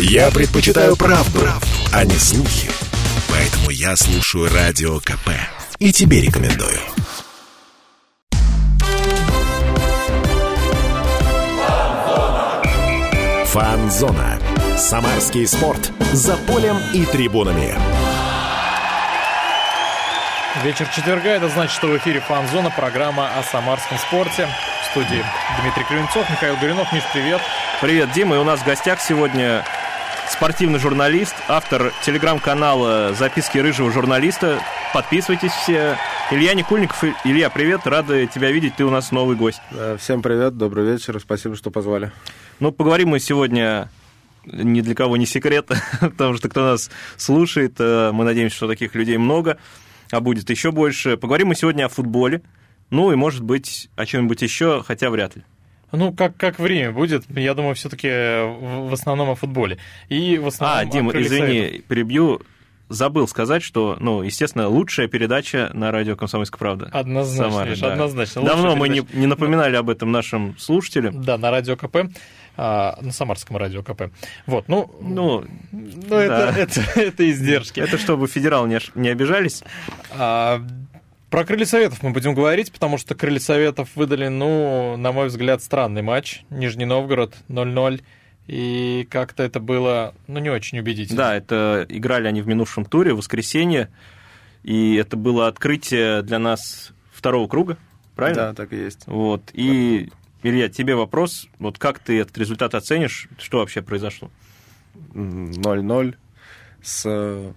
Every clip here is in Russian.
Я предпочитаю правду, правду, а не слухи. Поэтому я слушаю Радио КП. И тебе рекомендую. Фанзона. Самарский спорт. За полем и трибунами. Вечер четверга, это значит, что в эфире «Фан-зона», программа о самарском спорте. В студии Дмитрий Кривенцов, Михаил Горюнов. Миш, привет. Привет, Дима. И у нас в гостях сегодня спортивный журналист, автор телеграм-канала «Записки рыжего журналиста». Подписывайтесь все. Илья Никульников. Илья, привет, рады тебя видеть, ты у нас новый гость. Всем привет, добрый вечер, спасибо, что позвали. Ну, поговорим мы сегодня ни для кого не секрет, потому что кто нас слушает, э, мы надеемся, что таких людей много, а будет еще больше. Поговорим мы сегодня о футболе, ну и, может быть, о чем-нибудь еще, хотя вряд ли. Ну, как, как время будет, я думаю, все-таки в основном о футболе. И в основном а, Дима, извини, советов. перебью. Забыл сказать, что, ну, естественно, лучшая передача на радио «Комсомольская правда». Однозначно, Самары, Миш, да. однозначно. Давно мы не, не напоминали об этом нашим слушателям. Да, на радио КП, а, на самарском радио КП. Вот, ну, Ну, ну это, да. это, это издержки. это чтобы федералы не, не обижались. А, про крылья советов мы будем говорить, потому что крылья советов выдали, ну, на мой взгляд, странный матч. Нижний Новгород 0-0. И как-то это было, ну, не очень убедительно. Да, это играли они в минувшем туре, в воскресенье, и это было открытие для нас второго круга, правильно? Да, так и есть. Вот, и, Илья, тебе вопрос, вот как ты этот результат оценишь, что вообще произошло? М, 0-0 с,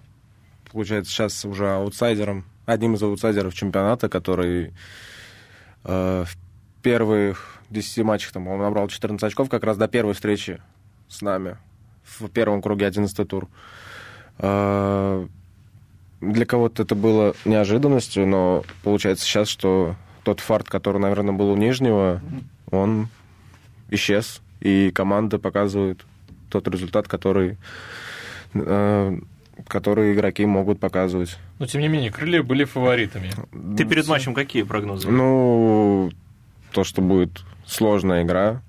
получается, сейчас уже аутсайдером, одним из аутсайдеров чемпионата, который э, в первых 10 матчах там, он набрал 14 очков как раз до первой встречи с нами в первом круге 11 тур. Э, Для кого-то это было неожиданностью, но получается сейчас, что тот фарт, который, наверное, был у Нижнего, он исчез, и команда показывает тот результат, который, э, который игроки могут показывать. Но, тем не менее, крылья были фаворитами. Ты перед матчем какие прогнозы? Ну, то, что будет сложная игра,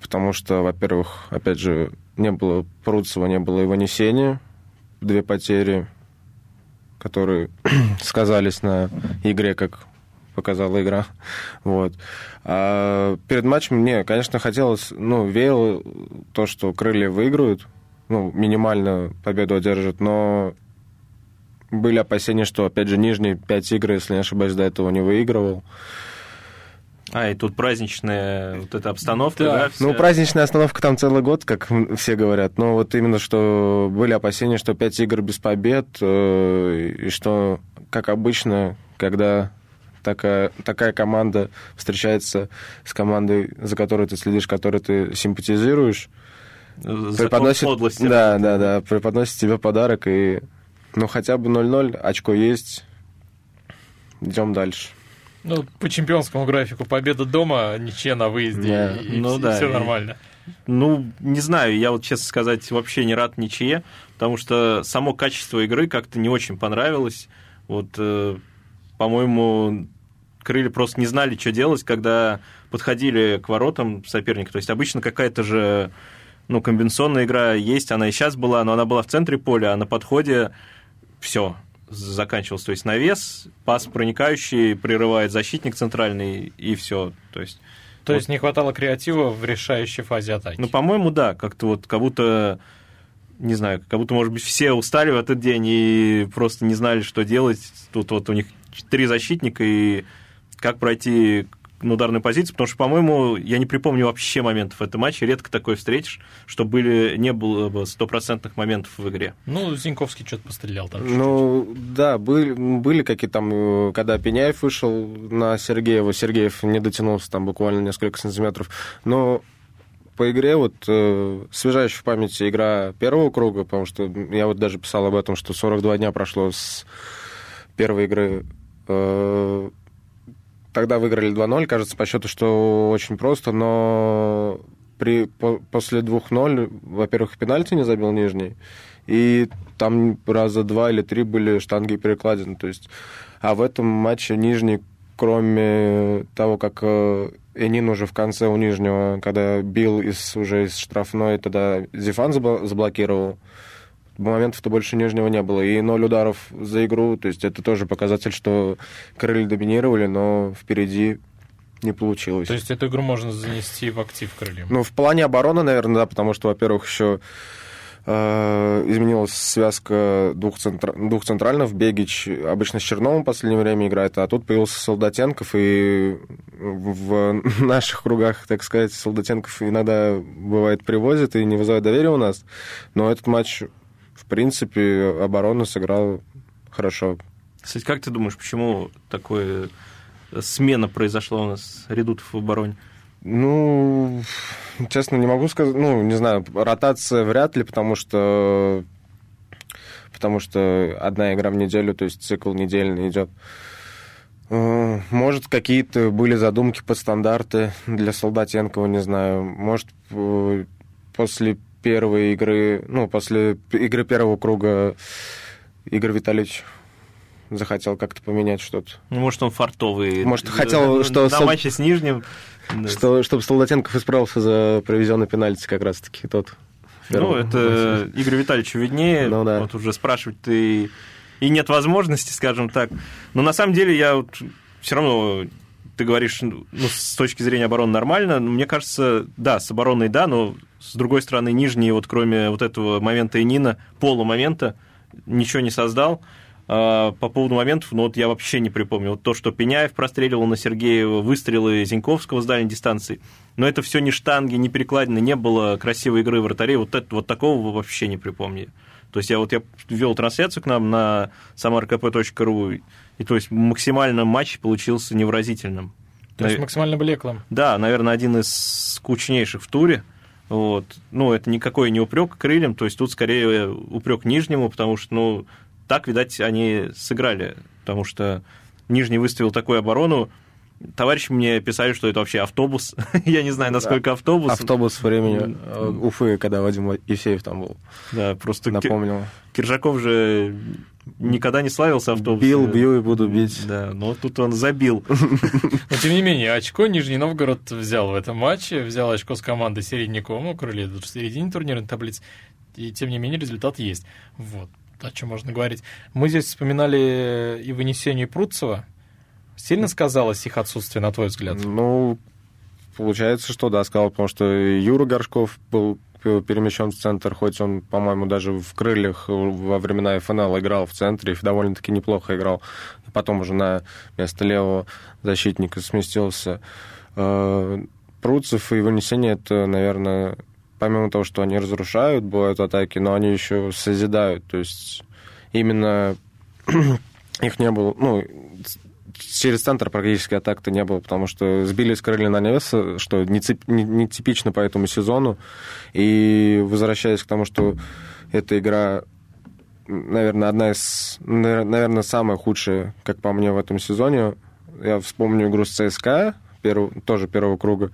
потому что, во-первых, опять же, не было Пруцева, не было и Ванесения, две потери, которые сказались на игре, как показала игра. Вот. А перед матчем мне, конечно, хотелось, ну, веяло то, что крылья выиграют, ну, минимально победу одержат, но были опасения, что, опять же, нижние пять игр, если не ошибаюсь, до этого не выигрывал. А, и тут праздничная вот эта обстановка, Да. да? Ну, вся? праздничная остановка там целый год, как все говорят. Но вот именно, что были опасения, что пять игр без побед, э, и что, как обычно, когда такая, такая команда встречается с командой, за которой ты следишь, которой ты симпатизируешь, преподносит, подлости. да, да, да, преподносит тебе подарок, и ну хотя бы 0-0, очко есть, идем дальше. Ну, по чемпионскому графику победа дома, ничья на выезде, Да. и, Ну да, все и- нормально. Ну, не знаю, я вот, честно сказать, вообще не рад ничье, потому что само качество игры как-то не очень понравилось. Вот, э, по-моему, крылья просто не знали, что делать, когда подходили к воротам соперника. То есть обычно какая-то же ну, комбинационная игра есть, она и сейчас была, но она была в центре поля, а на подходе все заканчивалось. То есть навес, пас проникающий, прерывает защитник центральный, и все. То есть То Вот. есть не хватало креатива в решающей фазе атаки. ну, по-моему, да, как-то вот, как будто, не знаю, как будто, может быть, все устали в этот день и просто не знали, что делать. Тут вот у них три защитника, и как пройти на ударную позицию, потому что, по-моему, я не припомню вообще моментов в этом матче, редко такое встретишь, что были, не было бы стопроцентных моментов в игре. Ну, Зиньковский что-то пострелял там. чуть-чуть. Ну, да, были, были какие-то там, э, когда Пеняев вышел на Сергеева, Сергеев не дотянулся там буквально несколько сантиметров, но по игре вот э, свежайшая в памяти игра первого круга, потому что я вот даже писал об этом, что 42 дня прошло с первой игры. Э, тогда выиграли 2-0, кажется, по счету, что очень просто, но при, по- после 2-0, во-первых, пенальти не забил нижний, и там раза два или три были штанги и перекладины. То есть, а в этом матче нижний кроме того, как э, Энин уже в конце у Нижнего, когда бил из, уже из штрафной, тогда Зефан заблокировал. Моментов-то больше Нижнего не было. И ноль ударов за игру, то есть это тоже показатель, что крылья доминировали, но впереди не получилось. То есть эту игру можно занести в актив крыльям? Ну, в плане обороны, наверное, да, потому что, во-первых, еще Э, изменилась связка двух, центр... двух центральных. Бегич обычно с Черновым в последнее время играет, а тут появился Солдатенков, и в наших кругах, так сказать, Солдатенков иногда бывает привозит и не вызывает доверия у нас. Но этот матч, в принципе, оборона сыграла хорошо. Кстати, как ты думаешь, почему такое смена произошла у нас редутов в обороне? Ну, честно, не могу сказать. Ну, не знаю, ротация вряд ли, потому что потому что одна игра в неделю, то есть цикл недельный идет. Э, может, какие-то были задумки под стандарты для Солдатенкова, не знаю. Может, после первой игры, ну, после игры первого круга Игорь Витальевич захотел как-то поменять что-то. Ну, может, он фартовый. Может, хотел, что... На сол... матче с Нижним... Что, чтобы Солдатенков исправился за проведенный пенальти как раз-таки тот. Ну, это Игорь Витальевич виднее. Ну, да. Вот уже спрашивать ты... И нет возможности, скажем так. Но на самом деле я вот все равно ты говоришь, ну, с точки зрения обороны нормально, но мне кажется, да, с обороной да, но с другой стороны, нижний, вот кроме вот этого момента Инина, полумомента, ничего не создал. А, по поводу моментов, ну вот я вообще не припомню. Вот то, что Пеняев простреливал на Сергеева, выстрелы Зиньковского с дальней дистанции. Но это все не штанги, не перекладины, не было красивой игры вратарей. Вот, это, вот такого вообще не припомню. То есть я вот я ввел трансляцию к нам на samarkp.ru, и то есть максимально матч получился невразительным. То есть максимально блеклым. Да, наверное, один из скучнейших в туре. Вот. Ну, это никакой не упрек крыльям, то есть тут скорее упрек нижнему, потому что, ну, так, видать, они сыграли, потому что Нижний выставил такую оборону, Товарищи мне писали, что это вообще автобус. Я не знаю, насколько автобус. Автобус времени Уфы, когда Вадим Евсеев там был. Да, просто напомнил. Киржаков же никогда не славился автобусом. Бил, бью и буду бить. Да, но тут он забил. Но тем не менее, очко Нижний Новгород взял в этом матче, взял очко с командой Середнякова, ну, крылья в середине турнирной таблицы, и тем не менее результат есть. Вот о чем можно говорить. Мы здесь вспоминали и вынесение Пруцева. Сильно сказалось их отсутствие, на твой взгляд? Ну, получается, что да, сказал, потому что Юра Горшков был перемещен в центр, хоть он, по-моему, даже в крыльях во времена ФНЛ играл в центре и довольно-таки неплохо играл. Потом уже на место левого защитника сместился. Э, Пруцев и вынесение это, наверное, помимо того, что они разрушают, бывают атаки, но они еще созидают. То есть именно их не было, ну, через центр практически атак-то не было, потому что сбили с крылья на навеса, что не, цип, не, не типично по этому сезону. И возвращаясь к тому, что эта игра, наверное, одна из, наверное, самая худшая, как по мне, в этом сезоне. Я вспомню игру с ЦСКА, перв, тоже первого круга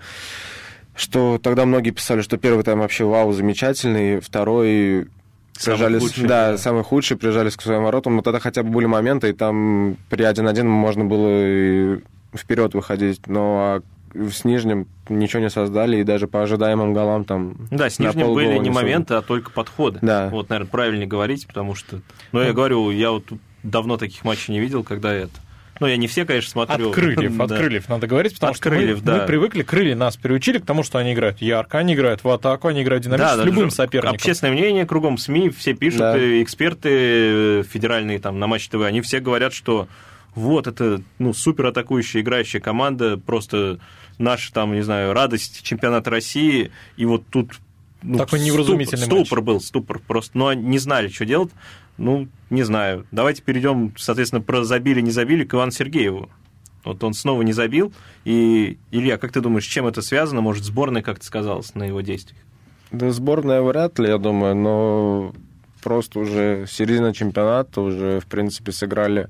что тогда многие писали, что первый тайм вообще вау, замечательный, второй прижались, худший, да, да, самый худший, прижались к своим воротам, но тогда хотя бы были моменты, и там при 1-1 можно было вперед выходить, но а с Нижним ничего не создали, и даже по ожидаемым голам там... Да, с Нижним были не моменты, а только подходы. Да. Вот, наверное, правильнее говорить, потому что... Ну, я говорю, я вот давно таких матчей не видел, когда это... Ну, я не все, конечно, смотрю. От крыльев, от крыльев надо говорить, потому что мы, да. мы привыкли, крылья нас приучили к тому, что они играют ярко, они играют в атаку, они играют динамично да, с любым соперником. Общественное мнение кругом СМИ, все пишут, да. эксперты э, федеральные там на Матч ТВ, они все говорят, что вот это ну, супер атакующая играющая команда, просто наша там, не знаю, радость чемпионата России, и вот тут ну, Такой невразумительный ступор, ступор был, ступор просто, но не знали, что делать. Ну, не знаю. Давайте перейдем, соответственно, про забили, не забили к Ивану Сергееву. Вот он снова не забил. И, Илья, как ты думаешь, с чем это связано? Может, сборная как-то сказалась на его действиях? Да, сборная вряд ли, я думаю, но просто уже середина чемпионата, уже, в принципе, сыграли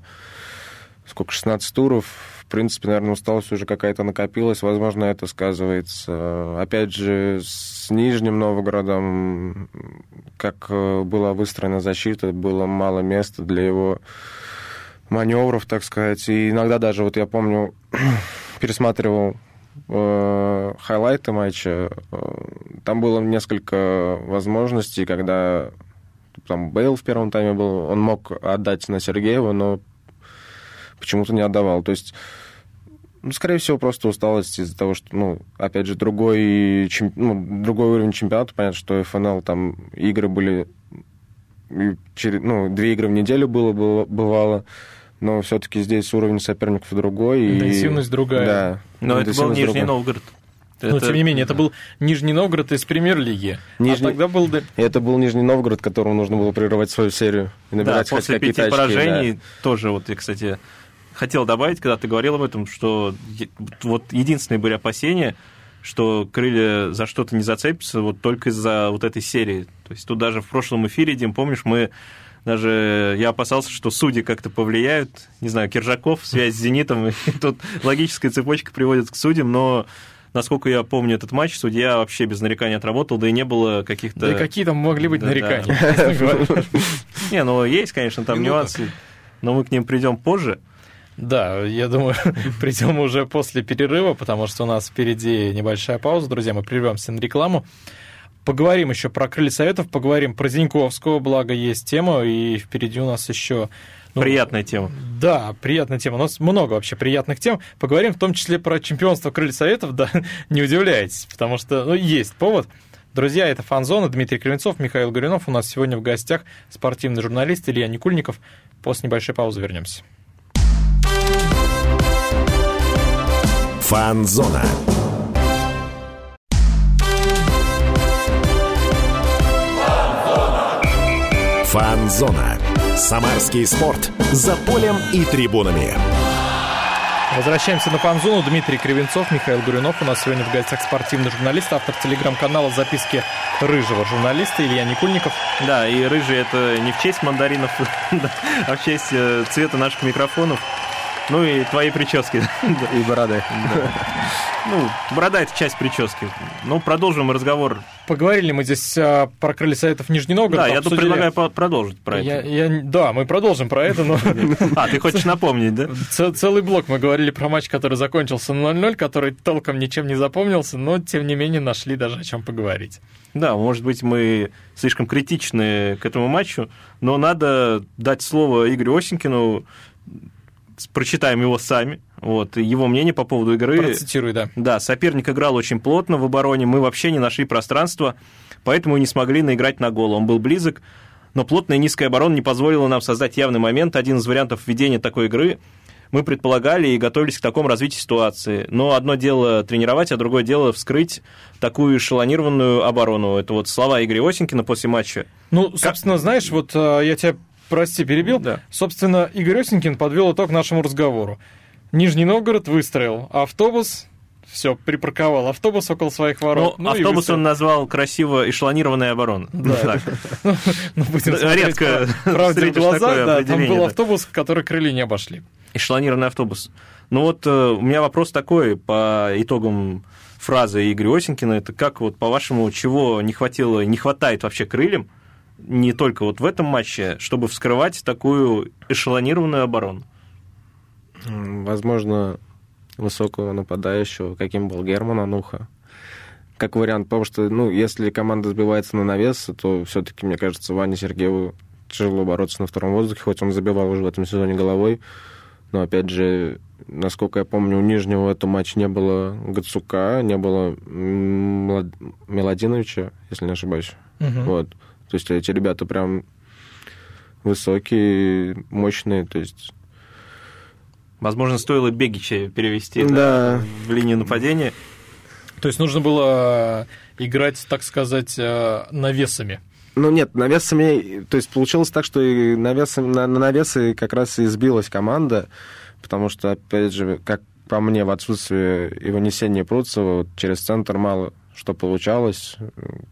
сколько, 16 туров, принципе, наверное, усталость уже какая-то накопилась, возможно, это сказывается. Опять же, с Нижним Новгородом, как э, была выстроена защита, было мало места для его маневров, так сказать. И иногда даже, вот я помню, пересматривал э, хайлайты матча. Э, там было несколько возможностей, когда там Бейл в первом тайме был, он мог отдать на Сергеева, но почему-то не отдавал. То есть, ну, скорее всего, просто усталость из-за того, что, ну, опять же, другой, чем, ну, другой уровень чемпионата. Понятно, что ФНЛ там игры были, через, ну, две игры в неделю было, было бывало но все-таки здесь уровень соперников другой. Интенсивность и... другая. Да. Но это был Нижний другая. Новгород. Но, это... тем не менее, это был Нижний Новгород из премьер-лиги. А Нижний... А тогда был... Это был Нижний Новгород, которому нужно было прерывать свою серию и набирать да, после пяти очки, поражений да. тоже, вот я, кстати, хотел добавить, когда ты говорил об этом, что вот единственные были опасения, что крылья за что-то не зацепятся вот только из-за вот этой серии. То есть тут даже в прошлом эфире, Дим, помнишь, мы даже я опасался, что судьи как-то повлияют. Не знаю, Киржаков, связь с «Зенитом», и тут логическая цепочка приводит к судьям, но насколько я помню этот матч, судья вообще без нареканий отработал, да и не было каких-то... Да и какие там могли быть нарекания? Не, ну есть, конечно, там нюансы, но мы к ним придем позже. Да, я думаю, придем уже после перерыва, потому что у нас впереди небольшая пауза. Друзья, мы прервемся на рекламу. Поговорим еще про крылья советов, поговорим про Зиньковского, благо есть тема, и впереди у нас еще ну, приятная тема. Да, приятная тема. У нас много вообще приятных тем. Поговорим в том числе про чемпионство крылья советов, да, не удивляйтесь, потому что ну, есть повод. Друзья, это Фанзона, Дмитрий Кривенцов, Михаил Горюнов. У нас сегодня в гостях спортивный журналист Илья Никульников. После небольшой паузы вернемся. Фанзона. Фанзона. Самарский спорт. За полем и трибунами. Возвращаемся на фанзону. Дмитрий Кривенцов, Михаил Гуринов. У нас сегодня в гостях спортивный журналист, автор телеграм-канала «Записки рыжего журналиста» Илья Никульников. Да, и рыжий это не в честь мандаринов, а в честь э, цвета наших микрофонов. Ну и твои прически. И бороды. Ну, борода это часть прически. Ну, продолжим разговор. Поговорили мы здесь а, про крылья советов Нижний Новгород. Да, я тут предлагаю продолжить про я, это. Я, да, мы продолжим про это, но... А, ты хочешь напомнить, да? Целый блок мы говорили про матч, который закончился 0-0, который толком ничем не запомнился, но, тем не менее, нашли даже о чем поговорить. Да, может быть, мы слишком критичны к этому матчу, но надо дать слово Игорю Осенькину, прочитаем его сами. Вот, его мнение по поводу игры. Процитируй, да. Да, соперник играл очень плотно в обороне, мы вообще не нашли пространства, поэтому не смогли наиграть на гол. Он был близок, но плотная низкая оборона не позволила нам создать явный момент. Один из вариантов введения такой игры мы предполагали и готовились к такому развитию ситуации. Но одно дело тренировать, а другое дело вскрыть такую эшелонированную оборону. Это вот слова Игоря Осенькина после матча. Ну, собственно, как... знаешь, вот э, я тебя прости, перебил. Да. Собственно, Игорь Осенькин подвел итог нашему разговору. Нижний Новгород выстроил автобус, все, припарковал автобус около своих ворот. Ну, ну автобус он назвал красиво эшелонированная оборона. Да. Ну, будем Редко правде глаза, да, там был автобус, который крылья не обошли. Эшелонированный автобус. Ну вот э, у меня вопрос такой по итогам фразы Игоря Осенькина. Это как вот, по-вашему, чего не хватило, не хватает вообще крыльям, не только вот в этом матче, чтобы вскрывать такую эшелонированную оборону? Возможно, высокого нападающего, каким был Герман Ануха. Как вариант, потому что, ну, если команда сбивается на навес, то все-таки, мне кажется, Ване Сергееву тяжело бороться на втором воздухе, хоть он забивал уже в этом сезоне головой. Но, опять же, насколько я помню, у Нижнего в этом матче не было Гацука, не было Меладиновича, если не ошибаюсь. Угу. Вот. То есть эти ребята прям высокие, мощные, то есть... Возможно, стоило Бегича перевести да. Да, в линию нападения. То есть нужно было играть, так сказать, э, навесами. Ну нет, навесами, то есть получилось так, что и навесами, на, на навесы как раз и сбилась команда, потому что, опять же, как по мне, в отсутствие и вынесения Пруцева через центр мало что получалось.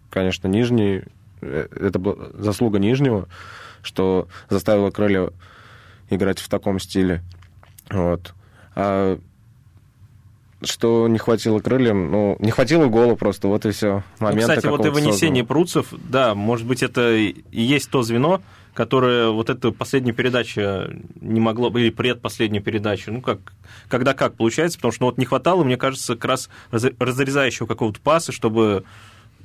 Конечно, нижний Э, это была заслуга Нижнего, что заставило Крылья играть в таком стиле. Вот. А что не хватило крыльям, ну, не хватило гола просто, вот и все. Ну, кстати, вот и вынесение Пруцев, да, может быть, это и есть то звено, которая вот эта последняя передача не могла, или предпоследняя передача, ну, как, когда как получается, потому что ну, вот не хватало, мне кажется, как раз разрезающего какого-то паса, чтобы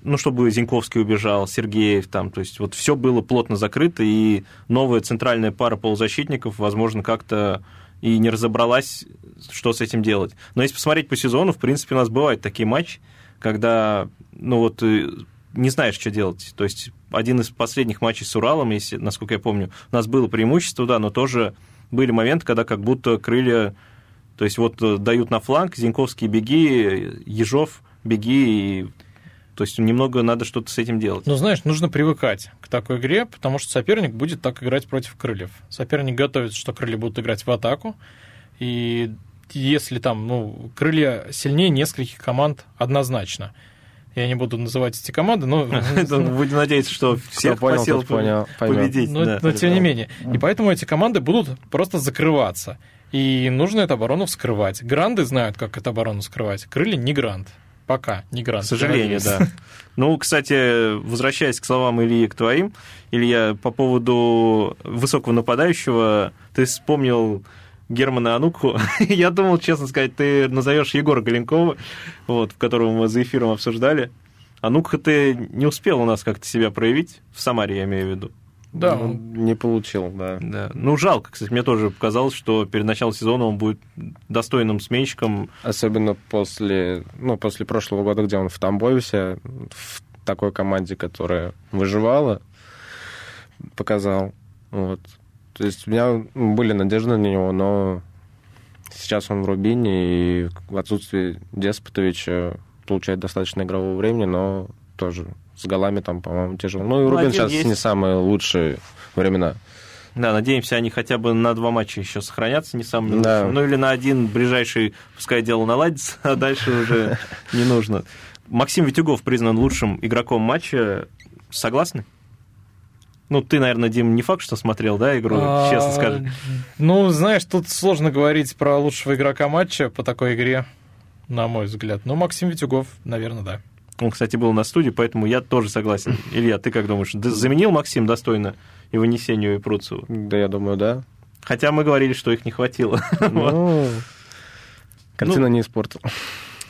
ну, чтобы Зиньковский убежал, Сергеев там, то есть вот все было плотно закрыто, и новая центральная пара полузащитников, возможно, как-то и не разобралась, что с этим делать. Но если посмотреть по сезону, в принципе, у нас бывают такие матчи, когда, ну вот, э, не знаешь, что делать. То есть один из последних матчей с Уралом, если, насколько я помню, у нас было преимущество, да, но тоже были моменты, когда как будто крылья, то есть вот э, дают на фланг, Зиньковский беги, Ежов беги, и то есть немного надо что-то с этим делать. Ну, знаешь, нужно привыкать к такой игре, потому что соперник будет так играть против крыльев. Соперник готовится, что крылья будут играть в атаку, и если там, ну, крылья сильнее нескольких команд однозначно. Я не буду называть эти команды, но... Будем надеяться, что всех по силам победить. Но, тем не менее. И поэтому эти команды будут просто закрываться. И нужно эту оборону вскрывать. Гранды знают, как эту оборону скрывать. Крылья не грант. Пока, не грант. К сожалению, да. Ну, кстати, возвращаясь к словам Ильи, к твоим, Илья, по поводу высокого нападающего, ты вспомнил Германа Анукху. Я думал, честно сказать, ты назовешь Егора Галенкова, вот, которого мы за эфиром обсуждали. Анукха ты не успел у нас как-то себя проявить, в Самаре я имею в виду. Да, ну, он не получил, да. да. Ну, жалко, кстати, мне тоже показалось, что перед началом сезона он будет достойным сменщиком. Особенно после, ну, после прошлого года, где он в Тамбове в такой команде, которая выживала, показал. Вот. То есть у меня были надежды на него, но сейчас он в Рубине, и в отсутствии Деспотовича получает достаточно игрового времени, но тоже с голами там, по-моему, тяжело. Ну, и ну, Рубин сейчас есть. не самые лучшие времена. Да, надеемся, они хотя бы на два матча еще сохранятся, не самые да. лучшие. Ну, или на один ближайший, пускай дело наладится, а дальше уже не нужно. Максим Витюгов признан лучшим игроком матча. Согласны? Ну, ты, наверное, Дим, не факт, что смотрел, да, игру, а, честно скажи. Ну, знаешь, тут сложно говорить про лучшего игрока матча по такой игре, на мой взгляд. Но Максим Витюгов, наверное, да. Он, кстати, был на студии, поэтому я тоже согласен. Илья, ты как думаешь, заменил Максим достойно и Вынесению, и Пруцеву? Да, я думаю, да. Хотя мы говорили, что их не хватило. Ну, картина ну, не испортил.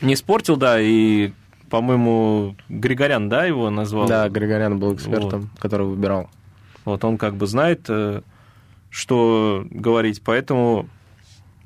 Не испортил, да, и, по-моему, Григорян, да, его назвал? Да, Григорян был экспертом, вот. который выбирал. Вот он как бы знает, э, что говорить, поэтому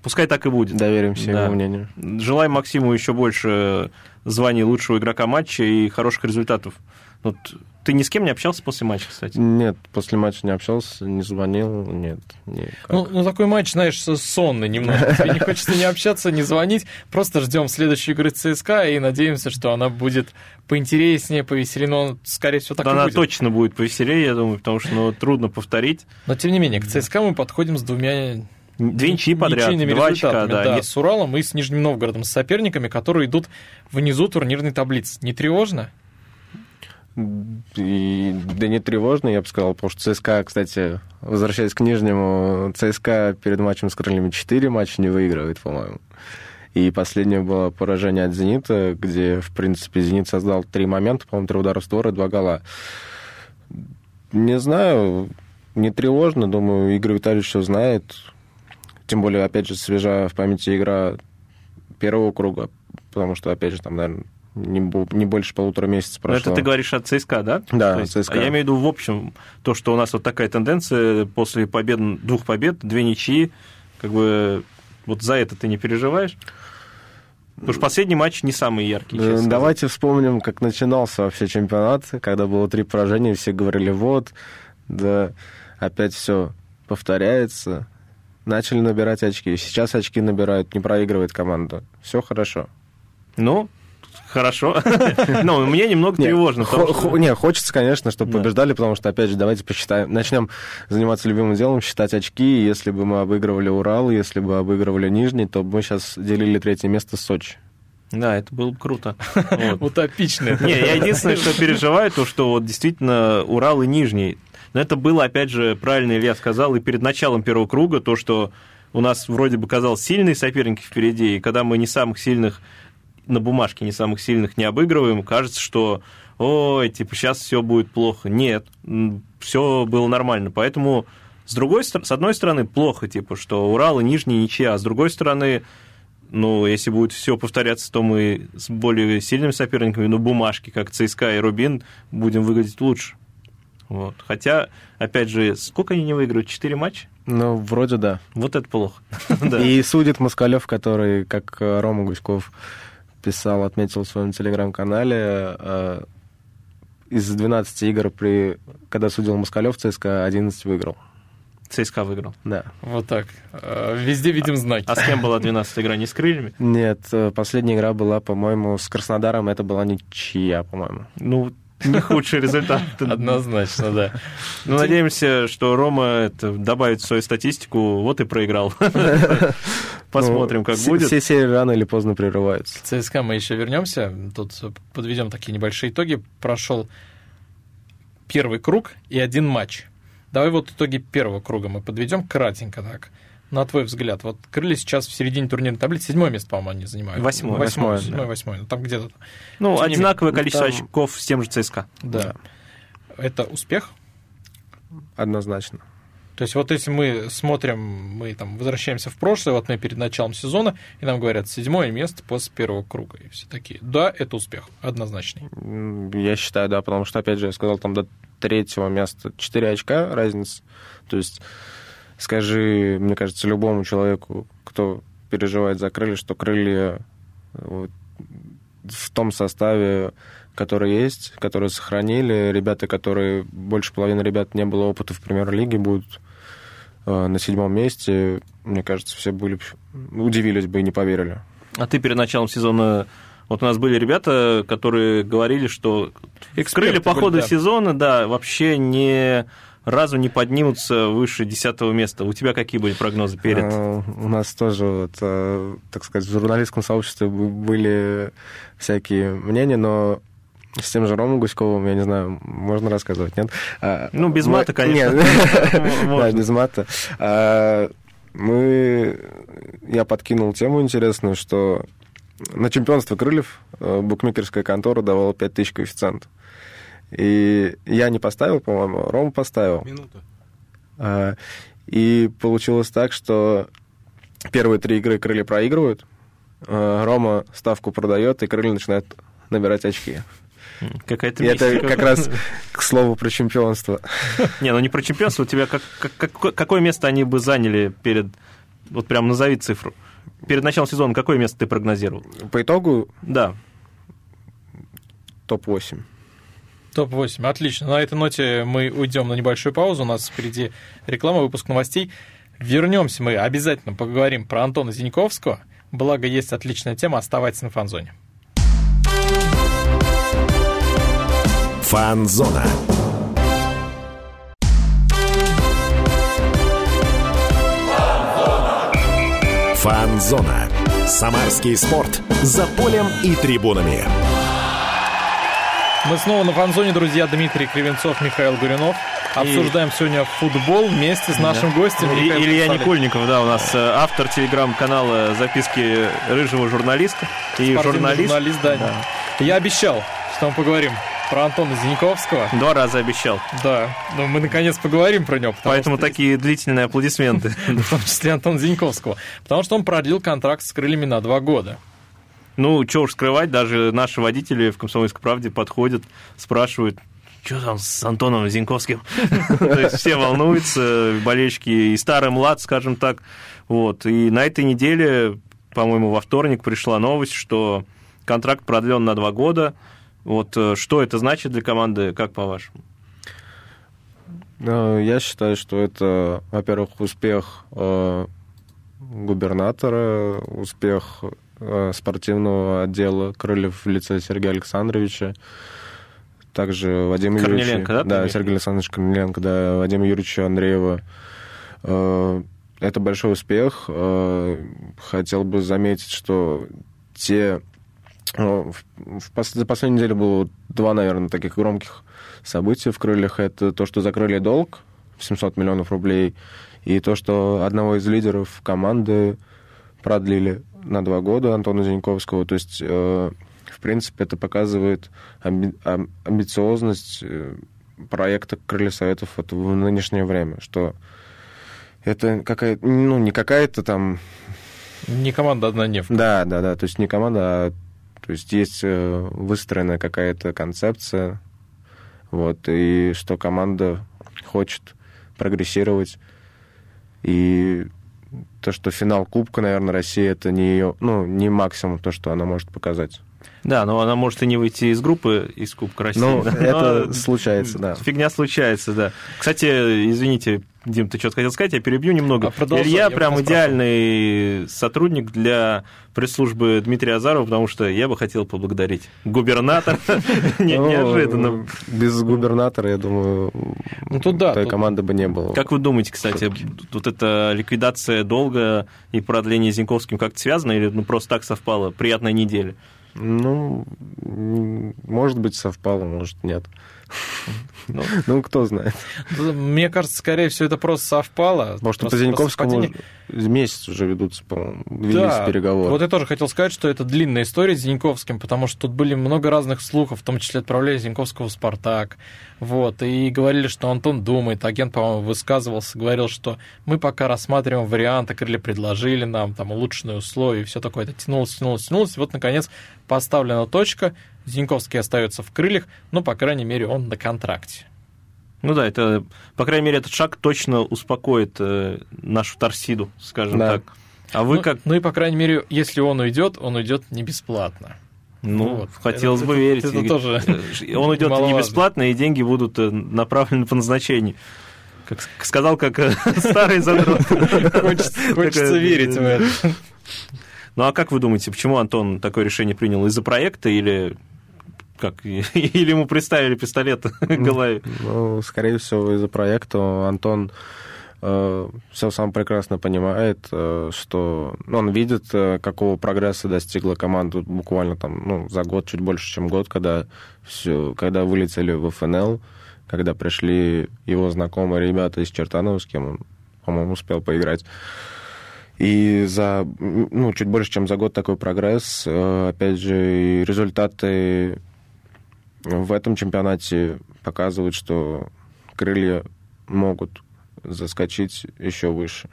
пускай так и будет. Доверимся да. его мнению. Желаем Максиму еще больше званий лучшего игрока матча и хороших результатов. Вот ты ни с кем не общался после матча, кстати? Нет, после матча не общался, не звонил, нет. Никак. Ну, ну, такой матч, знаешь, сонный немного. Тебе не хочется не общаться, не звонить. Просто ждем следующей игры ЦСКА и надеемся, что она будет поинтереснее, повеселее. Но, скорее всего, так да и она будет. точно будет повеселее, я думаю, потому что ну, трудно повторить. Но, тем не менее, к ЦСКА мы подходим с двумя Две ничьи подряд, два очка, да. да. С Уралом и с Нижним Новгородом, с соперниками, которые идут внизу турнирной таблицы. Не тревожно? И, да не тревожно, я бы сказал, потому что ЦСКА, кстати, возвращаясь к Нижнему, ЦСКА перед матчем с Крыльями 4 матча не выигрывает, по-моему. И последнее было поражение от «Зенита», где, в принципе, «Зенит» создал три момента, по-моему, три удара в створ и два гола. Не знаю, не тревожно, думаю, Игорь Витальевич все знает. Тем более, опять же, свежа в памяти игра первого круга, потому что, опять же, там, наверное, не, не больше полутора месяцев прошло. Но это ты говоришь от ЦСКА, да? Да, есть, ЦСКА. А я имею в виду, в общем, то, что у нас вот такая тенденция после побед, двух побед, две ничьи, как бы вот за это ты не переживаешь? Потому что последний матч не самый яркий. Давайте вспомним, как начинался вообще чемпионат, когда было три поражения, все говорили, вот, да, опять все повторяется начали набирать очки. Сейчас очки набирают, не проигрывает команда. Все хорошо. Ну, хорошо. Но мне немного тревожно. Не, хочется, конечно, чтобы побеждали, потому что, опять же, давайте посчитаем. Начнем заниматься любимым делом, считать очки. Если бы мы обыгрывали Урал, если бы обыгрывали Нижний, то мы сейчас делили третье место с Сочи. Да, это было бы круто. Утопично. Не, я единственное, что переживаю, то, что вот действительно Урал и Нижний но это было, опять же, правильно Илья сказал, и перед началом первого круга, то, что у нас вроде бы казалось сильные соперники впереди, и когда мы не самых сильных на бумажке не самых сильных не обыгрываем, кажется, что ой, типа, сейчас все будет плохо. Нет, все было нормально. Поэтому, с, другой, с одной стороны, плохо, типа, что Урал и Нижний ничья, а с другой стороны, ну, если будет все повторяться, то мы с более сильными соперниками, ну, бумажки, как ЦСКА и Рубин, будем выглядеть лучше. Вот. Хотя, опять же, сколько они не выиграют? Четыре матча? Ну, вроде да. Вот это плохо. И судит Москалев, который, как Рома Гуськов писал, отметил в своем телеграм-канале, э, из 12 игр, при, когда судил Москалев, ЦСКА 11 выиграл. ЦСКА выиграл. Да. Вот так. Э, везде видим знаки. А с кем была 12 игра? Не с крыльями? Нет, э, последняя игра была, по-моему, с Краснодаром. Это была ничья, по-моему. Ну, не худший результат. Однозначно, да. Ну, надеемся, что Рома это добавит в свою статистику, вот и проиграл. Посмотрим, как Все- будет. Все серии рано или поздно прерываются. К ЦСКА мы еще вернемся. Тут подведем такие небольшие итоги. Прошел первый круг и один матч. Давай вот итоги первого круга мы подведем кратенько так. На твой взгляд, вот крылья сейчас в середине турнирной таблицы, седьмое место, по-моему, они занимают. Восьмое. Восьмое, Восьмое, седьмое, да. восьмое. Ну, там где-то. Ну, Тем одинаковое количество там- очков с тем же ЦСКА. Да. Это успех? Однозначно. То есть вот если мы смотрим, мы там возвращаемся в прошлое, вот мы перед началом сезона, и нам говорят седьмое место после первого круга, и все такие. Да, это успех, однозначный. Я считаю, да, потому что, опять же, я сказал, там до третьего места 4 очка разница. То есть, скажи, мне кажется, любому человеку, кто переживает за крылья, что крылья вот, в том составе, который есть, которые сохранили, ребята, которые, больше половины ребят не было опыта в премьер-лиге, будут э, на седьмом месте, мне кажется, все были, удивились бы и не поверили. А ты перед началом сезона... Вот у нас были ребята, которые говорили, что Эксперты крылья по были, ходу да. сезона, да, вообще ни разу не поднимутся выше десятого места. У тебя какие были прогнозы перед? А, У нас тоже, вот, э, так сказать, в журналистском сообществе были всякие мнения, но с тем же Ромой Гуськовым, я не знаю, можно рассказывать, нет? А, Ну, без мы- мата, конечно. Да, без мата. Мы... Я подкинул тему интересную, что на чемпионство крыльев э, букмекерская контора давала 5000 коэффициент. И я не поставил, по-моему, Рома поставил. Минута. И получилось так, что первые три игры крылья проигрывают, а, Рома ставку продает, и крылья начинают набирать очки. Какая-то И это как раз к слову про чемпионство. Не, ну не про чемпионство, у тебя как, как- как- какое место они бы заняли перед... Вот прям назови цифру. Перед началом сезона какое место ты прогнозировал? По итогу Да. топ-8. Топ-8, отлично. На этой ноте мы уйдем на небольшую паузу. У нас впереди реклама, выпуск новостей. Вернемся мы, обязательно поговорим про Антона Зиньковского. Благо, есть отличная тема, оставайтесь на фанзоне. Фанзона. Фанзона. Самарский спорт. За полем и трибунами. Мы снова на фанзоне, друзья. Дмитрий Кривенцов, Михаил Гуринов. Обсуждаем сегодня футбол вместе с нашим гостем. И- Михаил, Илья? Никольников, да, у нас э, автор телеграм-канала «Записки рыжего журналиста» и Спортивный журналист. журналист, да. Я обещал, что мы поговорим про Антона Зиньковского. Два раза обещал. Да, но мы наконец поговорим про него. Поэтому такие длительные аплодисменты. в том числе Антона Зиньковского. Потому что он продлил контракт с крыльями на два года. Ну, что уж скрывать, даже наши водители в «Комсомольской правде» подходят, спрашивают, что там с Антоном Зиньковским? То есть все волнуются, болельщики и старый, млад, скажем так. Вот. И на этой неделе, по-моему, во вторник пришла новость, что контракт продлен на два года. Вот э, что это значит для команды, как по-вашему? Э, Я считаю, что это, во-первых, успех э, губернатора, успех спортивного отдела Крыльев в лице Сергея Александровича, также Вадима Корниленко, Юрьевича. да, Да, Сергей Александрович Корниленко, да, Вадима Юрьевича Андреева. Э, Это большой успех. Э, Хотел бы заметить, что те... э, За последнюю неделю было два, наверное, таких громких события в «Крыльях». Это то, что закрыли долг в 700 миллионов рублей, и то, что одного из лидеров команды продлили на два года, Антона Зиньковского. То есть, э, в принципе, это показывает амби- ам- амбициозность э, проекта «Крылья Советов» вот в нынешнее время, что это какая-то, ну, не какая-то там... Не команда однодневка. Да, да, да, то есть не команда, а то есть есть э, выстроенная какая-то концепция, вот, и что команда хочет прогрессировать, и то, что финал Кубка, наверное, России, это не ее, ну, не максимум то, что она может показать. Да, но она может и не выйти из группы, из Кубка России. Ну, да. это Но случается, да. Фигня случается, да. Кстати, извините, Дим, ты что-то хотел сказать, я перебью немного. А Илья я прям идеальный сотрудник для пресс-службы Дмитрия Азарова, потому что я бы хотел поблагодарить губернатора. Не- Ну, Неожиданно. Без губернатора, я думаю, Ну, тут той тут- команды бы не было. Как вы думаете, кстати, вот эта ликвидация долга и продление Зиньковским как-то связано или ну, просто так совпало? Приятная неделя. Ну, может быть, совпало, может, нет. Ну. Ну, кто знает. Мне кажется, скорее всего, это просто совпало. Может, Просто- по Зиньковскому просто месяц уже ведутся, по-моему, велись Да, переговоры. Вот я тоже хотел сказать, что это длинная история с Зиньковским, потому что тут были много разных слухов, в том числе отправляли Зиньковского в «Спартак». Вот, и говорили, что Антон думает. Агент, по-моему, высказывался, говорил, что мы пока рассматриваем варианты, крылья предложили нам там улучшенные условия, и все такое. Это тянулось, тянулось, тянулось. И вот, наконец, поставлена точка. Зиньковский остается в крыльях, но, по крайней мере, он на контракте. Ну да, это, по крайней мере, этот шаг точно успокоит э, нашу Торсиду, скажем Да. так. А вы ну, как? Ну и, по крайней мере, если он уйдет, он уйдет не бесплатно. Ну, вот. хотелось Это- бы это- верить. это Игорь. тоже Э, Он идет не бесплатно, и деньги будут э, направлены по назначению. Как сказал, как э, старый задрот. Хочется, верить в это. Ну а как вы думаете, почему Антон такое решение принял? Из-за проекта или как? Или ему приставили пистолет к голове? Ну, скорее всего, из-за проекта Антон все сам прекрасно понимает, э, что он видит, э, какого прогресса достигла команда буквально там, ну, за год, чуть больше, чем год, когда, все, когда вылетели в ФНЛ, когда пришли его знакомые ребята из Чертанова, с кем он, по-моему, успел поиграть. И за, ну, чуть больше, чем за год такой прогресс. Э, Опять же, результаты в этом чемпионате показывают, что крылья могут заскочить еще выше.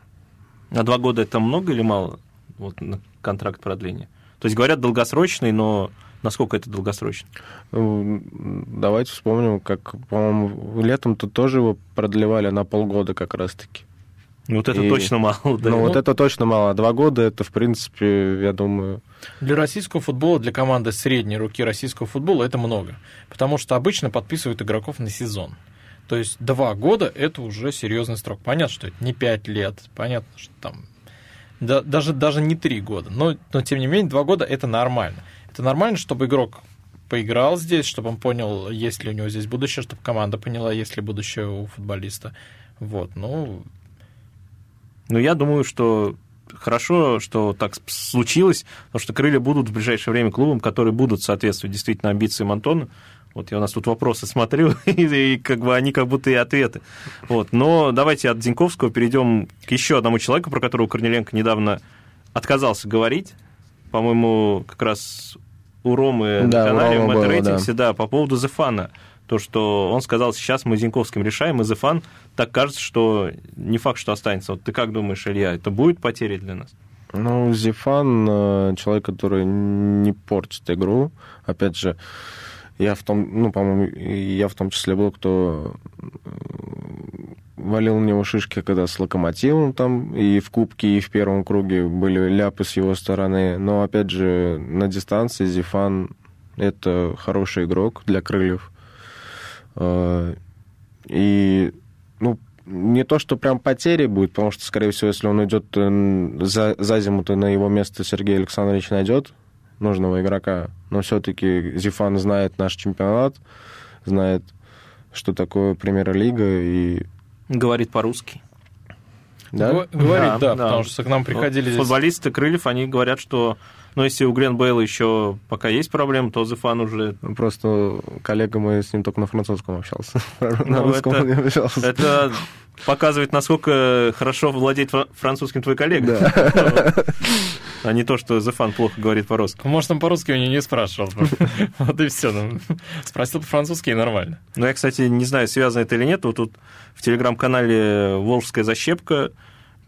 А два года это много или мало? Вот на контракт продления. То есть говорят долгосрочный, но насколько это долгосрочно? Ну, Давайте вспомним, как, по-моему, летом-то тоже его продлевали на полгода как раз-таки. Ну, Вот это И- точно мало. да. Ну, вот это точно мало. Два года это, в принципе, я думаю... Для российского футбола, для команды средней руки российского футбола это много. Потому что обычно подписывают игроков на сезон. То есть два года это уже серьезный срок. Понятно, что это не пять лет. Понятно, что там да- даже, даже не три года. Но, но тем не менее, два года это нормально. Это нормально, чтобы игрок поиграл здесь, чтобы он понял, есть ли у него здесь будущее, чтобы команда поняла, есть ли будущее у футболиста. Вот, ну, Ну, я думаю, что хорошо, что так случилось, потому что крылья будут в ближайшее время клубом, которые будут соответствовать действительно амбициям Антона. Вот я у нас тут вопросы смотрю, и, и как бы они как будто и ответы. Вот. Но давайте от Зиньковского перейдем к еще одному человеку, про которого Корнеленко недавно отказался говорить. По-моему, как раз у Ромы Да, на канале в было, Рейтинге, да, по поводу Зефана. То, что он сказал, сейчас мы с Зиньковским решаем, и Зефан, так кажется, что не факт, что останется. Вот ты как думаешь, Илья, это будет потерей для нас? Ну, Зифан э, человек, который не портит игру. Опять же, я в том, ну, по-моему, я в том числе был, кто э, валил на него шишки, когда с Локомотивом там, и в Кубке, и в первом круге были ляпы с его стороны. Но, опять же, на дистанции Зифан это хороший игрок для крыльев. Э, И, ну, не то, что прям потери будет, потому что, скорее всего, если он уйдет э, за, за зиму, то на его место Сергей Александрович найдет нужного игрока. Но все-таки Зифан знает наш чемпионат, знает, что такое премьер-лига, и... Говорит по-русски. Да? Го- Говорит, Да, да, да. потому что к нам приходили Вот здесь... Футболисты Крыльев, они говорят, что ну, если у Грен Бейла еще пока есть проблемы, то Зефан уже... Просто коллега мой с ним только на французском общался. На Ну, русском это- он не общался. Это показывает, насколько хорошо владеть фра- французским твой коллега. Да. а не то, что Зефан плохо говорит по-русски. Может, он по-русски меня не спрашивал. Вот и все. Ну, спросил по-французски и нормально. Ну, я, кстати, не знаю, связано это или нет. Вот тут в телеграм-канале «Волжская защепка»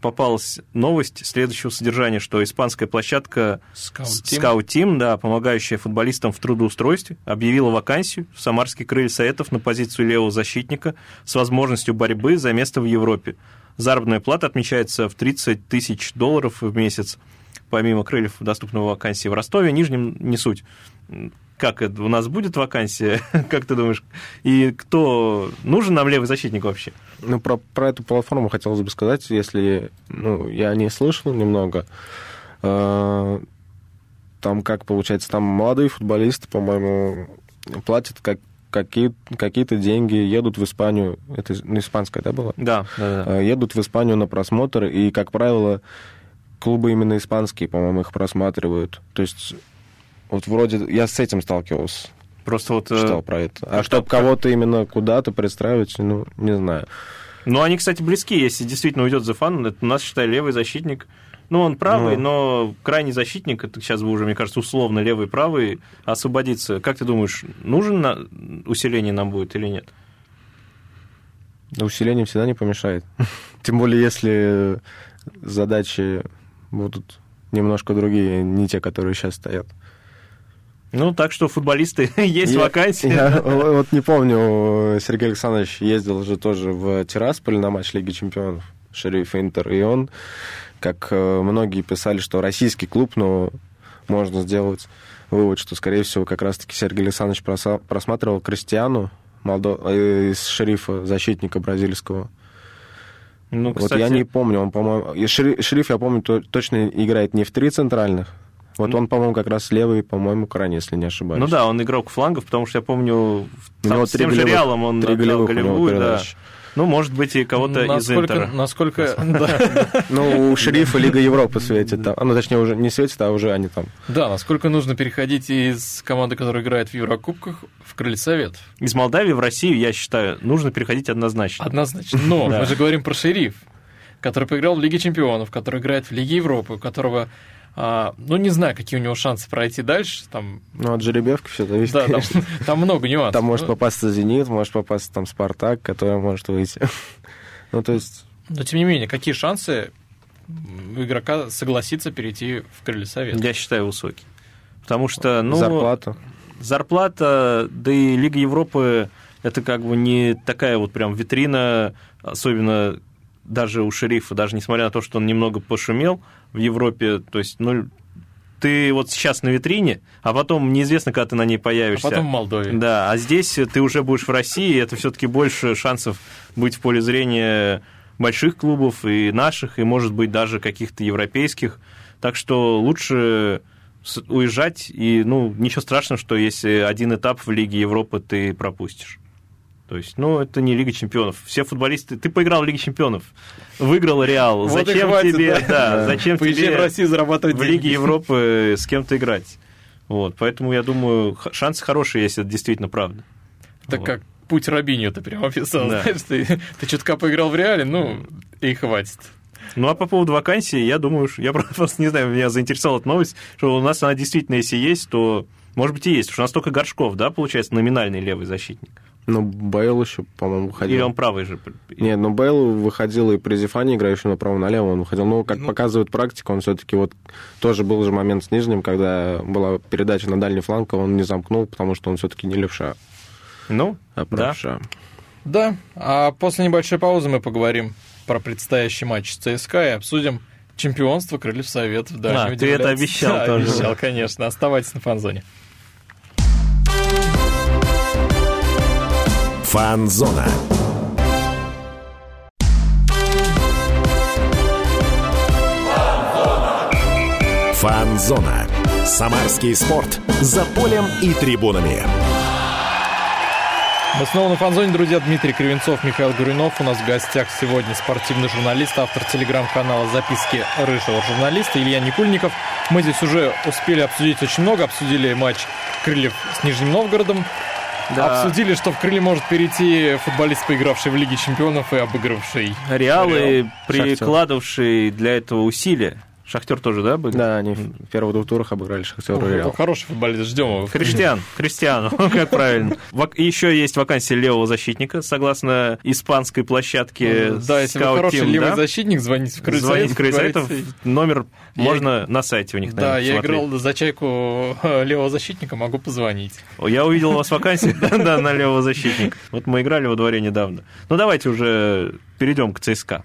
попалась новость следующего содержания, что испанская площадка Scout Team, да, помогающая футболистам в трудоустройстве, объявила вакансию в Самарский крылья Советов на позицию левого защитника с возможностью борьбы за место в Европе. Заработная плата отмечается в 30 тысяч долларов в месяц. Помимо крыльев доступного вакансии в Ростове, Нижнем не суть. Как это, у нас будет вакансия, как ты думаешь? И кто нужен нам левый защитник вообще? Ну, про, про эту платформу хотелось бы сказать, если ну, я не слышал немного. Э, там, как получается, там молодые футболисты, по-моему, платят как какие, какие-то деньги, едут в Испанию. Это ну, испанская, да, была? Да, да, да. Э, едут в Испанию на просмотр, и, как правило, клубы именно испанские, по-моему, их просматривают. То есть, вот вроде я с этим сталкивался. Просто вот... Читал э, про это. А чтобы кого-то именно куда-то пристраивать, ну, не знаю. Ну, они, кстати, близки. Если действительно уйдет Зефан, это у нас, считай, левый защитник. Ну, он правый, Ну. но крайний защитник, это сейчас бы уже, мне кажется, условно левый правый, освободиться. Как ты думаешь, нужен на... усиление нам будет или нет? Усиление всегда не помешает. Тем более, если задачи будут немножко другие, не те, которые сейчас стоят. Ну, так что футболисты есть Я- вакансии. Я вот не помню, Сергей Александрович ездил же тоже в Тирасполь на матч Лиги Чемпионов, Шериф Интер, и он, как э, многие писали, что российский клуб, но можно сделать вывод, что, скорее всего, как раз-таки Сергей Александрович просматривал Кристиану, Молдо... э, из шерифа, защитника бразильского. Ну, Вот я не помню, он, по-моему... и Шери- Шериф, я помню, то- точно играет не в три центральных. Вот Ну. он, по-моему, как раз левый, по-моему, крайне, если не ошибаюсь. Ну да, он игрок флангов, потому что я помню, там с тем же голевых- Реалом он три отдал голевых голевую, да. передач. Ну, может быть, и кого-то из насколько, Интера. насколько, Ну, у шерифа Лига Европы светит. там. А, ну, точнее, уже не светит, а уже они там. да, насколько нужно переходить из команды, которая играет в Еврокубках, в Крылья Совет. Из Молдавии в Россию, я считаю, нужно переходить однозначно. Однозначно. Но мы же говорим про шериф, который поиграл в Лиге Чемпионов, который играет в Лиге Европы, у которого, а, ну, не знаю, какие у него шансы пройти дальше. Там, Ну, от жеребьевки все зависит, да, там, конечно. там много нюансов. Там может попасться «Зенит», может попасться там «Спартак», который может выйти. Ну, то есть, Но, тем не менее, какие шансы у игрока согласиться перейти в Крылья Совет? Я считаю, высокий. Потому что, ну... зарплата. Зарплата, да и Лига Европы, это как бы не такая вот прям витрина, особенно даже у шерифа, даже несмотря на то, что он немного пошумел в Европе, то есть, ну, ты вот сейчас на витрине, а потом неизвестно, когда ты на ней А появишься. потом в Молдове. Да, а здесь ты уже будешь в России, и это все-таки больше шансов быть в поле зрения больших клубов и наших, и, может быть, даже каких-то европейских. Так что лучше уезжать, и, ну, ничего страшного, что если один этап в Лиге Европы ты пропустишь. То есть, ну, это не Лига Чемпионов. Все футболисты... Ты поиграл в Лиге Чемпионов, выиграл Реал. Вот зачем хватит, тебе... да. Да, зачем Поезжай тебе в Россию зарабатывать в. Лиге Европы с кем-то играть? Вот, поэтому я думаю, шансы хорошие, если это действительно правда. Это Вот. как путь Рабинью ты прям описал. Да. Знаешь, ты, ты чутка поиграл в реале, ну, и хватит. Ну, а по поводу вакансии, я думаю, что- я просто не знаю, меня заинтересовала эта новость, что у нас она действительно, если есть, то, может быть, и есть, потому что у нас только Горшков, да, получается, номинальный левый защитник. Ну, Бейл еще, по-моему, Или выходил. он правый же? Нет, ну Бейл выходил и при Зефане, играющем направо-налево, он выходил. Но, как Ну. показывает практика, он все-таки вот... Тоже был же момент с Нижним, когда была передача на дальний фланг, а он не замкнул, потому что он все-таки не левша, Ну, а да. правша. Да, а после небольшой паузы мы поговорим про предстоящий матч с ЦСКА и обсудим чемпионство Крыльев Советов. Да, А, ты это обещал Да, тоже. обещал, конечно. Оставайтесь на фанзоне. Фанзона. Фанзона. Самарский спорт. За полем и трибунами. Мы снова на фанзоне, друзья. Дмитрий Кривенцов, Михаил Гуринов. У нас в гостях сегодня спортивный журналист, автор телеграм-канала «Записки рыжего журналиста» Илья Никульников. Мы здесь уже успели обсудить очень много. Обсудили матч Крыльев с Нижним Новгородом. Да. Обсудили, что в Крылья может перейти футболист, поигравший в Лиге чемпионов и обыгравший Реалы, Реал. прикладывавшие для этого усилия, Шахтер тоже, да, были? Да, они в первых двух турах обыграли Шахтер и Реал. Хороший футболист, ждем его. Криштиан, Криштиану, как правильно. Еще есть вакансия левого защитника, согласно испанской площадке Да, если вы хороший левый защитник, звоните в Звоните Крыльцаев. в говорите, номер можно на сайте у них, Да, я играл за чайку э, левого защитника, могу позвонить. Я увидел у вас вакансию да, на левого защитника. Вот мы играли во дворе недавно. Ну, давайте уже перейдем к ЦСКА.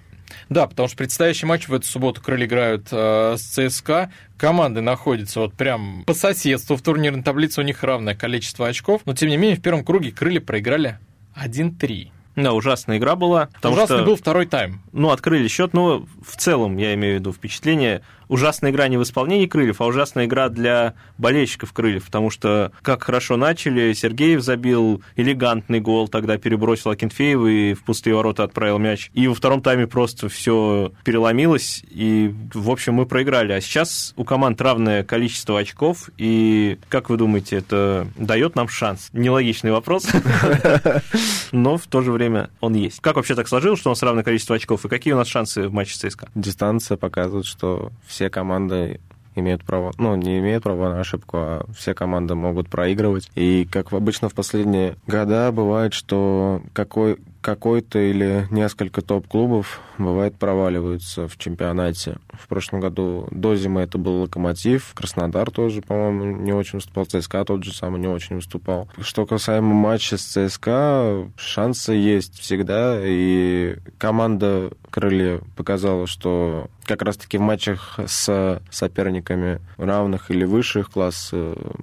Да, потому что предстоящий матч в эту субботу крылья играют э, с ЦСКА. Команды находятся вот прям по соседству. В турнирной таблице у них равное количество очков. Но, тем не менее, в первом круге крылья проиграли 1-3. Да, ужасная игра была. Ужасный что, был второй тайм. ну, открыли счет, но в целом, я имею в виду, впечатление. Ужасная игра не в исполнении крыльев, а ужасная игра для болельщиков крыльев, потому что как хорошо начали, Сергеев забил элегантный гол, тогда перебросил Акинфеева и в пустые ворота отправил мяч. И во втором тайме просто все переломилось, и, в общем, мы проиграли. А сейчас у команд равное количество очков, и, как вы думаете, это дает нам шанс? Нелогичный вопрос, но в то же время он есть. Как вообще так сложилось, что у нас равное количество очков, и какие у нас шансы в матче с ЦСКА? Дистанция показывает, что все команды имеют право, ну, не имеют права на ошибку, а все команды могут проигрывать. И, как обычно в последние года, бывает, что какой, какой-то или несколько топ-клубов, бывает, проваливаются в чемпионате. В прошлом году до зимы это был Локомотив, Краснодар тоже, по-моему, не очень выступал, ЦСКА тот же самый не очень выступал. Что касаемо матча с ЦСКА, шансы есть всегда, и команда Крылья показала, что как раз-таки в матчах с соперниками равных или высших класс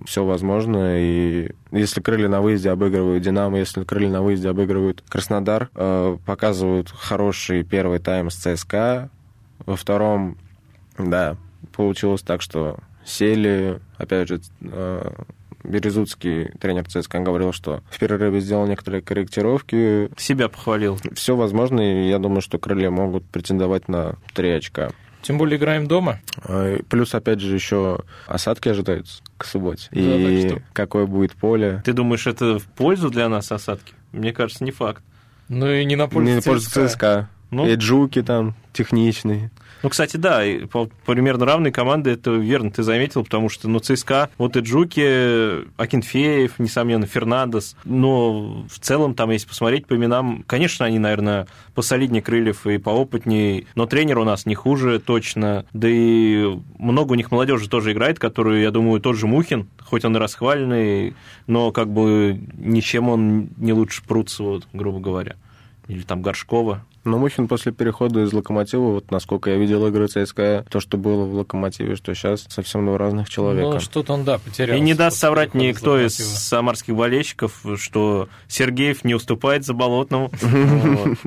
все возможно. И если крылья на выезде обыгрывают Динамо, если крылья на выезде обыгрывают Краснодар, э, показывают хороший первый тайм с ЦСКА. Во втором, да, получилось так, что сели, опять же, э, Березутский, тренер ЦСКА, говорил, что в перерыве сделал некоторые корректировки. Себя похвалил. Все возможно, и я думаю, что крылья могут претендовать на три очка. Тем более играем дома. А, Плюс, опять же, еще осадки ожидаются к субботе. Да, и что- какое будет поле. Ты думаешь, это в пользу для нас осадки? Мне кажется, не факт. Ну и не на пользу Не пользу ЦСКА. Ну. И Джуки там техничные. Ну, кстати, да, примерно равные команды, это верно ты заметил, потому что, ну, ЦСКА, вот и Джуки, Акинфеев, несомненно, Фернандес, но в целом там, если посмотреть по именам, конечно, они, наверное, посолиднее Крыльев и поопытнее, но тренер у нас не хуже точно, да и много у них молодежи тоже играет, которую, я думаю, тот же Мухин, хоть он и расхваленный, но как бы ничем он не лучше Пруцева, грубо говоря, или там Горшкова. Но Мухин после перехода из Локомотива, вот насколько я видел игры ЦСКА, то, что было в Локомотиве, что сейчас, совсем два разных человека. Ну, что-то он, да, потерял. И не даст соврать никто из самарских болельщиков, что Сергеев не уступает за болотному.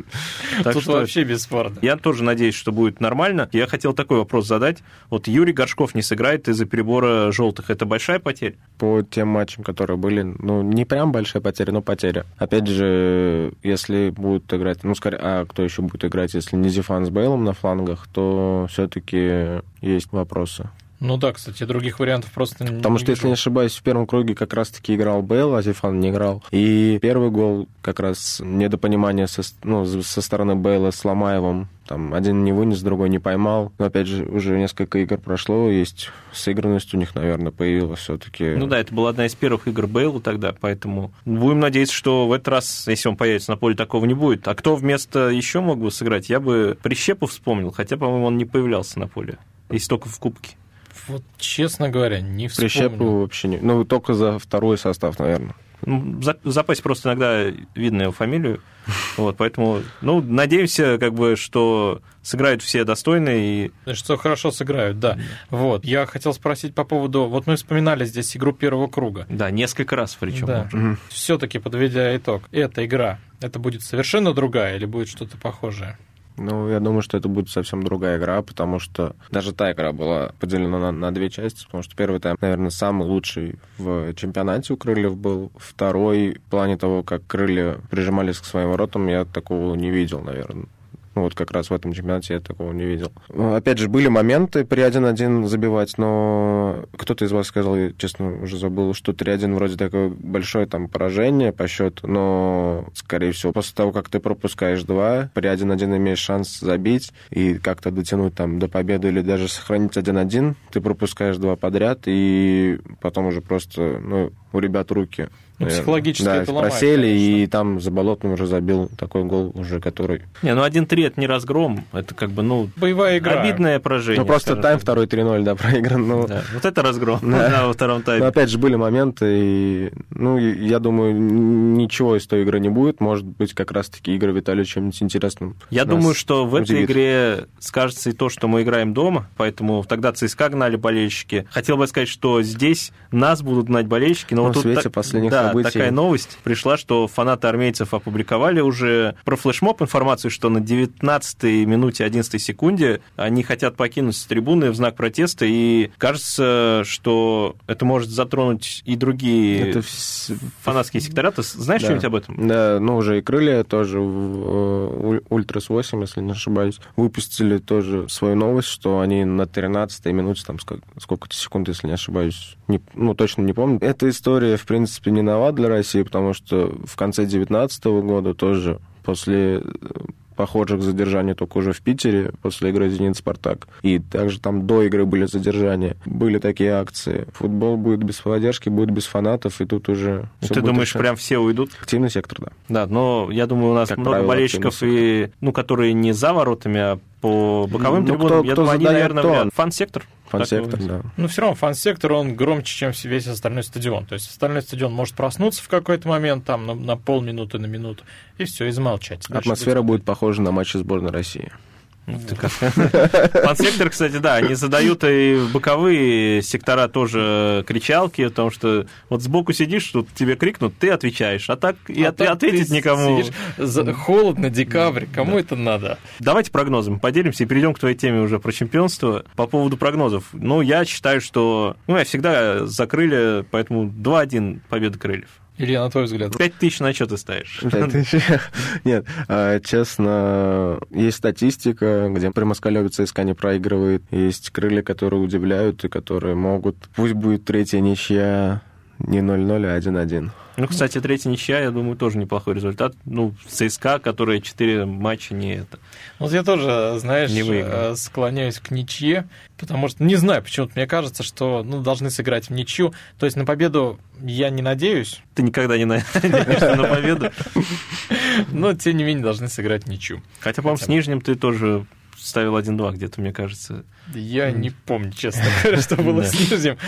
Тут что вообще бесспорно. я тоже надеюсь, что будет нормально. Я хотел такой вопрос задать. Вот Юрий Горшков не сыграет из-за перебора желтых. Это большая потеря? По тем матчам, которые были, ну, не прям большая потеря, но потеря. Опять же, если будут играть, ну, скорее, а кто еще будет играть, если не Зефан с Бейлом на флангах, то все-таки есть вопросы. Ну да, кстати, других вариантов просто не Потому что, если не ошибаюсь, в первом круге как раз-таки играл Бейл, а Зефан не играл. И первый гол как раз недопонимание со, ну, со стороны Бейла с Ломаевым. Там один не вынес, другой не поймал. Но опять же, уже несколько игр прошло, есть сыгранность у них, наверное, появилась все-таки. Ну да, это была одна из первых игр Бейла тогда, поэтому будем надеяться, что в этот раз, если он появится на поле, такого не будет. А кто вместо еще мог бы сыграть? Я бы Прищепу вспомнил, хотя, по-моему, он не появлялся на поле. Если только в Кубке. Вот, честно говоря, не вспомню. Прищепу вообще не... Ну, только за второй состав, наверное. Ну, за- в запасе просто иногда видно его фамилию. Вот, поэтому, ну, надеемся, как бы, что сыграют все достойные. И... Что хорошо сыграют, да. Вот. Я хотел спросить по поводу... Вот мы вспоминали здесь игру первого круга. Да, несколько раз причем. Да. Все-таки, подведя итог, эта игра, это будет совершенно другая или будет что-то похожее? Ну, я думаю, что это будет совсем другая игра, потому что даже та игра была поделена на, на две части, потому что первый тайм, наверное, самый лучший в чемпионате у Крыльев был. Второй, в плане того, как Крылья прижимались к своим воротам, я такого не видел, наверное. Ну, вот как раз в этом чемпионате я такого не видел. Опять же, были моменты при 1-1 забивать, но кто-то из вас сказал, я, честно, уже забыл, что 3-1 вроде такое большое там поражение по счету, но, скорее всего, после того, как ты пропускаешь два, при 1-1 имеешь шанс забить и как-то дотянуть там до победы или даже сохранить 1-1, ты пропускаешь два подряд, и потом уже просто, ну, у ребят руки ну, психологически да, это ломает, просели, конечно. и там за болотным уже забил такой гол уже, который... Не, ну 1-3 это не разгром, это как бы, ну, Боевая игра. обидное поражение. Ну, просто тайм второй 3-0, да, проигран. Ну, Да, вот это разгром Да. да, во втором Но тайме. опять же, были моменты, и, ну, я думаю, ничего из той игры не будет. Может быть, как раз-таки игра Виталия чем-нибудь интересным. Я думаю, что в этой удивит. игре скажется и то, что мы играем дома, поэтому тогда ЦСКА гнали болельщики. Хотел бы сказать, что здесь нас будут гнать болельщики, но Ну, вот в тут свете так- последних да, событий. такая новость пришла, что фанаты армейцев опубликовали уже про флешмоб информацию, что на 19-й минуте 11 секунде они хотят покинуть трибуны в знак протеста, и кажется, что это может затронуть и другие Это фанатские сектора. Ты знаешь Да. что-нибудь об этом? Да, ну, уже и крылья тоже, в, э, Ультрас 8, если не ошибаюсь, выпустили тоже свою новость, что они на 13-й минуте, там, сколько-то секунд, если не ошибаюсь, не- ну, точно не помню. Эта история, в принципе, не нова для России, потому что в конце 19 года тоже после э, похожих задержаний только уже в Питере после игры «Зенит-Спартак». И также там до игры были задержания. Были такие акции. Футбол будет без поддержки, будет без фанатов, и тут уже... Ты думаешь, решать. прям все уйдут? Активный сектор, да. Да, но я думаю, у нас Как много правило, болельщиков, и, ну, которые не за воротами, а по боковым Ну, трибунам. кто- я кто думаю, они, наверное, вряд- Фан-сектор? Фан-сектор, да. Ну, все равно фан-сектор, он громче, чем весь остальной стадион. То есть остальной стадион может проснуться в какой-то момент, там, на, на полминуты, на минуту, и все, и замолчать. Дальше Атмосфера будет- будет похожа на матчи сборной России. Как? Фан-сектор, кстати, да, они задают и в боковые сектора тоже кричалки, потому что вот сбоку сидишь, тут тебе крикнут, ты отвечаешь, а так и А от- так ответить никому. за- холодно, декабрь, кому это надо? Давайте прогнозом поделимся и перейдем к твоей теме уже про чемпионство. По поводу прогнозов. Ну, я считаю, что... Ну, я всегда закрыли, поэтому 2-1 победа крыльев. Илья, на твой взгляд? 5 тысяч на что ты ставишь? Пять тысяч. Нет, а, честно, есть статистика, где при Москалеве ЦСКА не проигрывает. Есть крылья, которые удивляют и которые могут... Пусть будет третья ничья не 0-0, а 1-1. Ну, кстати, третья ничья, я думаю, тоже неплохой результат. Ну, ЦСКА, которая 4 матча не это. Вот я тоже, знаешь, Не выиграл. э, склоняюсь к ничье, потому что, не знаю, почему-то мне кажется, что ну, должны сыграть в ничью. То есть на победу я не надеюсь, Ты никогда не надеешься на победу. но тем не менее должны сыграть в ничью. Хотя, по-моему, с Нижним ты тоже ставил 1-2 где-то, мне кажется. Я не помню, честно говоря, что было с Нижним.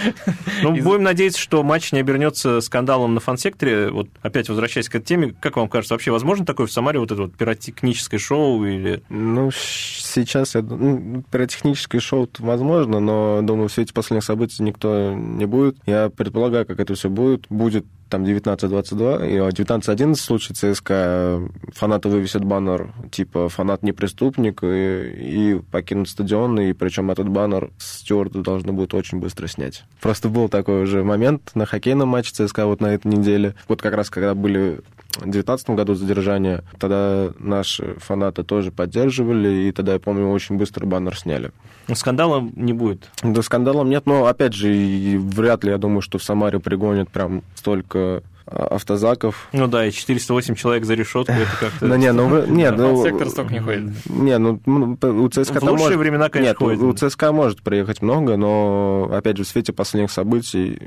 Ну, будем надеяться, что матч не обернется скандалом на фан-секторе. Вот опять возвращаясь к этой теме, как вам кажется, вообще возможно такое в Самаре вот это вот пиротехническое шоу или... Ну, сейчас я ну, пиротехническое шоу возможно, но, думаю, в свете последних событий никто не будет. Я предполагаю, как это все будет. Будет там 19-22, и 19-11 в случае ЦСКА фанаты вывесят баннер типа «фанат не преступник» и, и покинут стадион, и причем этот баннер стюарды должны будут очень быстро снять. Просто был такой уже момент на хоккейном матче ЦСКА вот на этой неделе. Вот как раз когда были в 2019 году задержания, тогда наши фанаты тоже поддерживали, и тогда, я помню, очень быстро баннер сняли. Скандала не будет. Да, скандалом нет, но, опять же, вряд ли, я думаю, что в Самаре пригонят прям столько автозаков. Ну да, и 408 человек за решетку, это как-то... Ну, не, ну, нет, ну... сектор столько не ходит. Не, ну, у ЦСКА В лучшие времена, конечно, Нет, у- ходит. у ЦСКА может приехать много, но, опять же, в свете последних событий,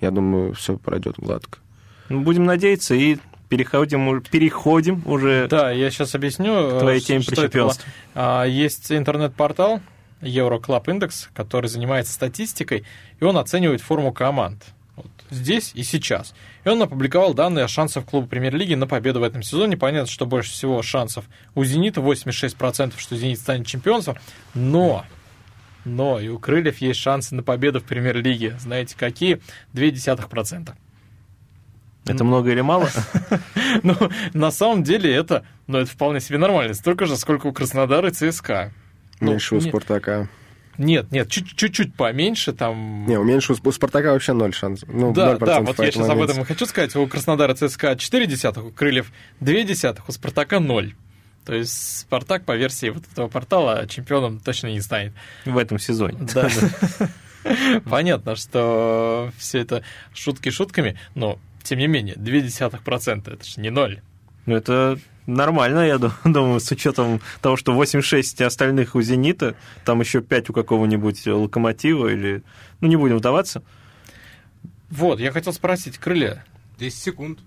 я думаю, все пройдет гладко. Ну, будем надеяться и переходим, переходим уже Да, я сейчас объясню. к твоей э, теме что это было. А, Есть интернет-портал Euroclub Index, который занимается статистикой, и он оценивает форму команд. Вот здесь и сейчас. И он опубликовал данные о шансах клуба премьер-лиги на победу в этом сезоне. Понятно, что больше всего шансов у «Зенита», 86%, что «Зенит» станет чемпионством. Но, но и у «Крыльев» есть шансы на победу в премьер-лиге. Знаете, какие? 0,2%. Это много или мало? Ну, на самом деле это, ну, это вполне себе нормально. Столько же, сколько у Краснодара и ЦСКА. Ну, Меньше у не- Спартака. Нет, нет, чуть- чуть-чуть поменьше там. Не, у меньше у Спартака вообще ноль шансов. Ну, да, 0% да, вот я сейчас об этом и хочу сказать. У Краснодара ЦСКА 4 десятых, у Крыльев 2 десятых, у Спартака 0. То есть Спартак, по версии вот этого портала, чемпионом точно не станет. В этом сезоне. Да. Понятно, что все это шутки шутками, но тем не менее, 0,2% это же не ноль. Ну, это нормально, я думаю, с учетом того, что 86 остальных у «Зенита», там еще 5 у какого-нибудь «Локомотива» или... Ну, не будем вдаваться. Вот, я хотел спросить, крылья. 10 секунд.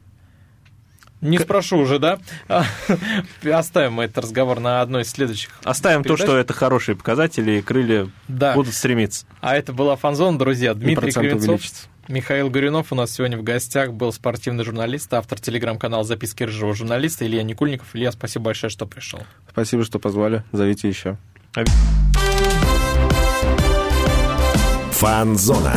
Не К... спрошу уже, да? Оставим этот разговор на одной из следующих. Оставим передач. то, что это хорошие показатели, и крылья да. будут стремиться. А это была фанзон, друзья. Дмитрий Кривенцов. Увеличится. Михаил Горюнов у нас сегодня в гостях был спортивный журналист, автор телеграм-канала «Записки рыжего журналиста» Илья Никульников. Илья, спасибо большое, что пришел. Спасибо, что позвали. Зовите еще. Фанзона.